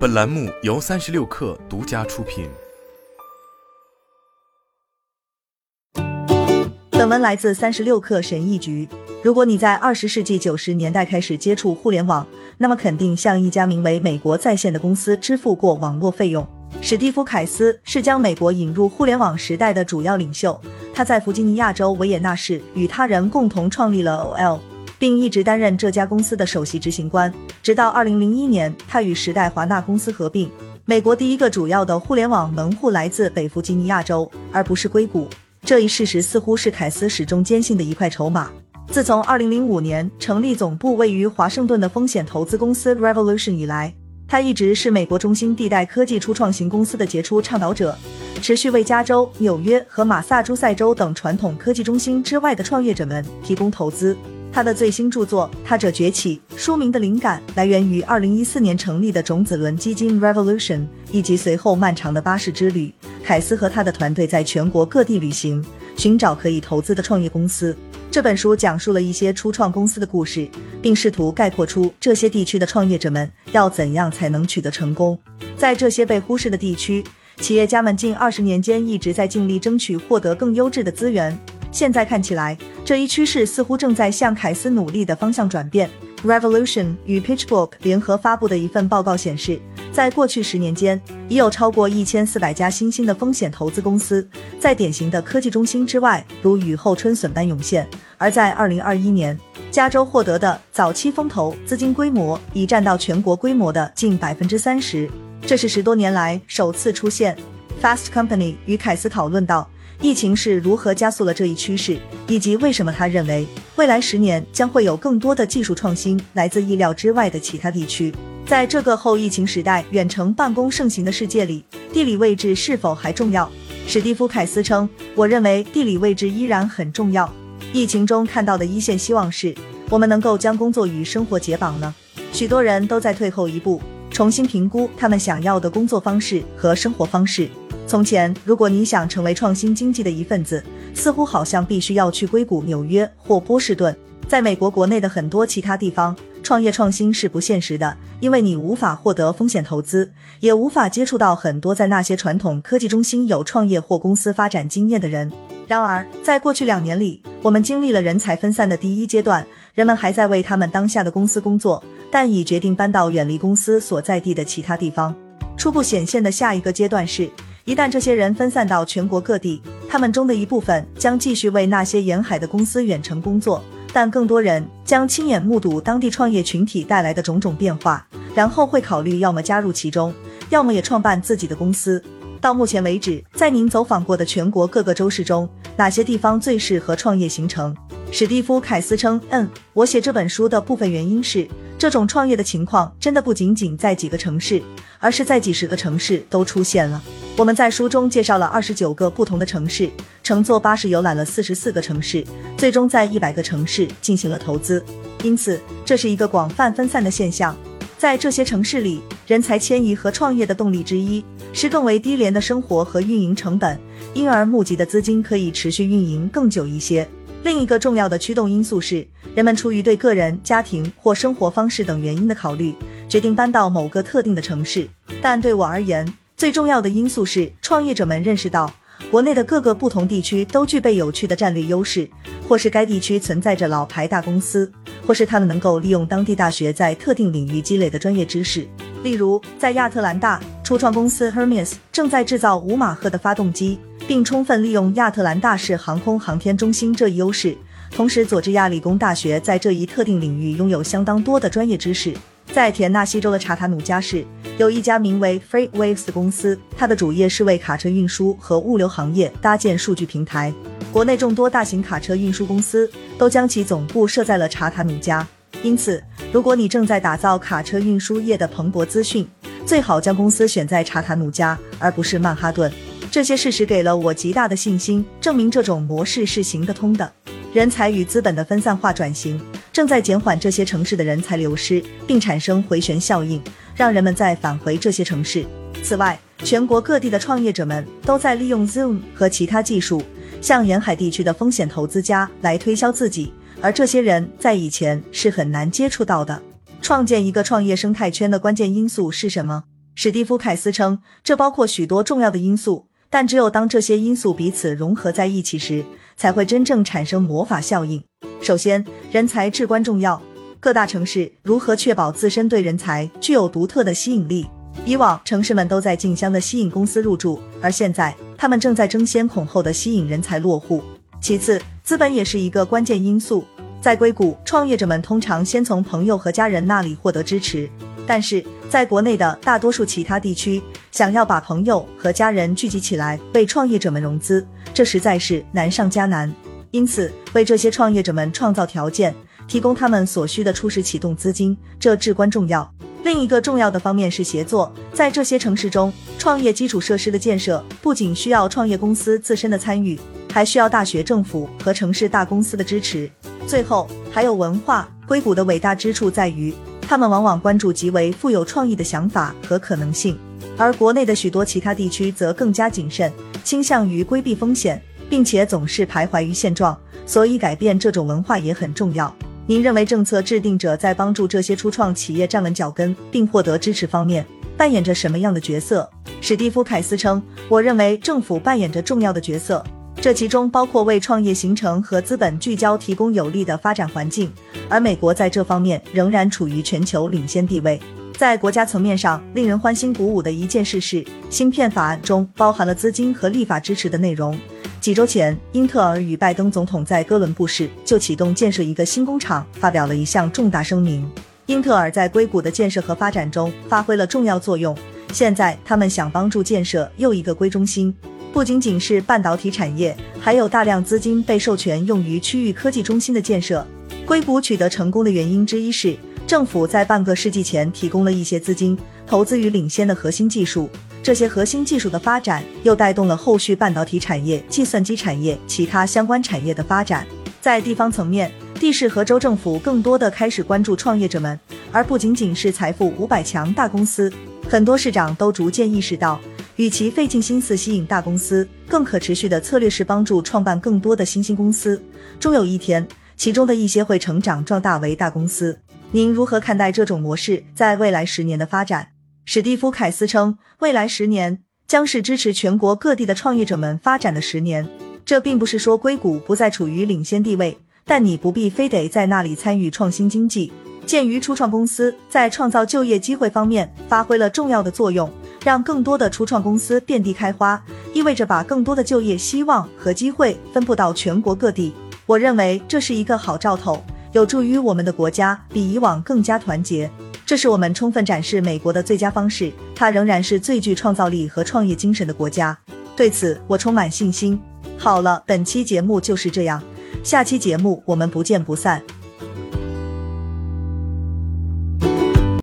本栏目由三十六氪独家出品。本文来自三十六氪神译局。如果你在二十世纪九十年代开始接触互联网，那么肯定向一家名为美国在线的公司支付过网络费用。史蒂夫·凯斯是将美国引入互联网时代的主要领袖。他在弗吉尼亚州维也纳市与他人共同创立了 OL。并一直担任这家公司的首席执行官，直到二零零一年，他与时代华纳公司合并。美国第一个主要的互联网门户来自北弗吉尼亚州，而不是硅谷。这一事实似乎是凯斯始终坚信的一块筹码。自从二零零五年成立总部位于华盛顿的风险投资公司 Revolution 以来，他一直是美国中心地带科技初创型公司的杰出倡导者，持续为加州、纽约和马萨诸塞州等传统科技中心之外的创业者们提供投资。他的最新著作《他者崛起》书名的灵感来源于2014年成立的种子轮基金 Revolution，以及随后漫长的巴士之旅。凯斯和他的团队在全国各地旅行，寻找可以投资的创业公司。这本书讲述了一些初创公司的故事，并试图概括出这些地区的创业者们要怎样才能取得成功。在这些被忽视的地区，企业家们近二十年间一直在尽力争取获得更优质的资源。现在看起来，这一趋势似乎正在向凯斯努力的方向转变。Revolution 与 PitchBook 联合发布的一份报告显示，在过去十年间，已有超过一千四百家新兴的风险投资公司在典型的科技中心之外，如雨后春笋般涌现。而在二零二一年，加州获得的早期风投资金规模已占到全国规模的近百分之三十，这是十多年来首次出现。Fast Company 与凯斯讨论到。疫情是如何加速了这一趋势，以及为什么他认为未来十年将会有更多的技术创新来自意料之外的其他地区？在这个后疫情时代、远程办公盛行的世界里，地理位置是否还重要？史蒂夫·凯斯称：“我认为地理位置依然很重要。疫情中看到的一线希望是，我们能够将工作与生活解绑呢？许多人都在退后一步，重新评估他们想要的工作方式和生活方式。”从前，如果你想成为创新经济的一份子，似乎好像必须要去硅谷、纽约或波士顿。在美国国内的很多其他地方，创业创新是不现实的，因为你无法获得风险投资，也无法接触到很多在那些传统科技中心有创业或公司发展经验的人。然而，在过去两年里，我们经历了人才分散的第一阶段，人们还在为他们当下的公司工作，但已决定搬到远离公司所在地的其他地方。初步显现的下一个阶段是。一旦这些人分散到全国各地，他们中的一部分将继续为那些沿海的公司远程工作，但更多人将亲眼目睹当地创业群体带来的种种变化，然后会考虑要么加入其中，要么也创办自己的公司。到目前为止，在您走访过的全国各个州市中，哪些地方最适合创业形成？史蒂夫·凯斯称：“嗯，我写这本书的部分原因是，这种创业的情况真的不仅仅在几个城市，而是在几十个城市都出现了。”我们在书中介绍了二十九个不同的城市，乘坐巴士游览了四十四个城市，最终在一百个城市进行了投资。因此，这是一个广泛分散的现象。在这些城市里，人才迁移和创业的动力之一是更为低廉的生活和运营成本，因而募集的资金可以持续运营更久一些。另一个重要的驱动因素是，人们出于对个人、家庭或生活方式等原因的考虑，决定搬到某个特定的城市。但对我而言，最重要的因素是，创业者们认识到，国内的各个不同地区都具备有趣的战略优势，或是该地区存在着老牌大公司，或是他们能够利用当地大学在特定领域积累的专业知识。例如，在亚特兰大，初创公司 Hermes 正在制造五马赫的发动机，并充分利用亚特兰大市航空航天中心这一优势。同时，佐治亚理工大学在这一特定领域拥有相当多的专业知识。在田纳西州的查塔努加市，有一家名为 FreightWaves 的公司，它的主业是为卡车运输和物流行业搭建数据平台。国内众多大型卡车运输公司都将其总部设在了查塔努加。因此，如果你正在打造卡车运输业的蓬勃资讯，最好将公司选在查塔努加，而不是曼哈顿。这些事实给了我极大的信心，证明这种模式是行得通的。人才与资本的分散化转型正在减缓这些城市的人才流失，并产生回旋效应，让人们再返回这些城市。此外，全国各地的创业者们都在利用 Zoom 和其他技术，向沿海地区的风险投资家来推销自己，而这些人在以前是很难接触到的。创建一个创业生态圈的关键因素是什么？史蒂夫·凯斯称，这包括许多重要的因素，但只有当这些因素彼此融合在一起时，才会真正产生魔法效应。首先，人才至关重要。各大城市如何确保自身对人才具有独特的吸引力？以往，城市们都在竞相的吸引公司入驻，而现在，他们正在争先恐后的吸引人才落户。其次，资本也是一个关键因素。在硅谷，创业者们通常先从朋友和家人那里获得支持，但是在国内的大多数其他地区，想要把朋友和家人聚集起来为创业者们融资，这实在是难上加难。因此，为这些创业者们创造条件，提供他们所需的初始启动资金，这至关重要。另一个重要的方面是协作，在这些城市中，创业基础设施的建设不仅需要创业公司自身的参与，还需要大学、政府和城市大公司的支持。最后还有文化。硅谷的伟大之处在于，他们往往关注极为富有创意的想法和可能性，而国内的许多其他地区则更加谨慎，倾向于规避风险，并且总是徘徊于现状。所以，改变这种文化也很重要。您认为政策制定者在帮助这些初创企业站稳脚跟并获得支持方面扮演着什么样的角色？史蒂夫·凯斯称：“我认为政府扮演着重要的角色。”这其中包括为创业形成和资本聚焦提供有利的发展环境，而美国在这方面仍然处于全球领先地位。在国家层面上，令人欢欣鼓舞的一件事是，芯片法案中包含了资金和立法支持的内容。几周前，英特尔与拜登总统在哥伦布市就启动建设一个新工厂发表了一项重大声明。英特尔在硅谷的建设和发展中发挥了重要作用，现在他们想帮助建设又一个硅中心。不仅仅是半导体产业，还有大量资金被授权用于区域科技中心的建设。硅谷取得成功的原因之一是，政府在半个世纪前提供了一些资金，投资于领先的核心技术。这些核心技术的发展，又带动了后续半导体产业、计算机产业、其他相关产业的发展。在地方层面，地市和州政府更多的开始关注创业者们，而不仅仅是财富五百强大公司。很多市长都逐渐意识到。与其费尽心思吸引大公司，更可持续的策略是帮助创办更多的新兴公司。终有一天，其中的一些会成长壮大为大公司。您如何看待这种模式在未来十年的发展？史蒂夫·凯斯称，未来十年将是支持全国各地的创业者们发展的十年。这并不是说硅谷不再处于领先地位，但你不必非得在那里参与创新经济。鉴于初创公司在创造就业机会方面发挥了重要的作用。让更多的初创公司遍地开花，意味着把更多的就业希望和机会分布到全国各地。我认为这是一个好兆头，有助于我们的国家比以往更加团结。这是我们充分展示美国的最佳方式。它仍然是最具创造力和创业精神的国家。对此，我充满信心。好了，本期节目就是这样，下期节目我们不见不散。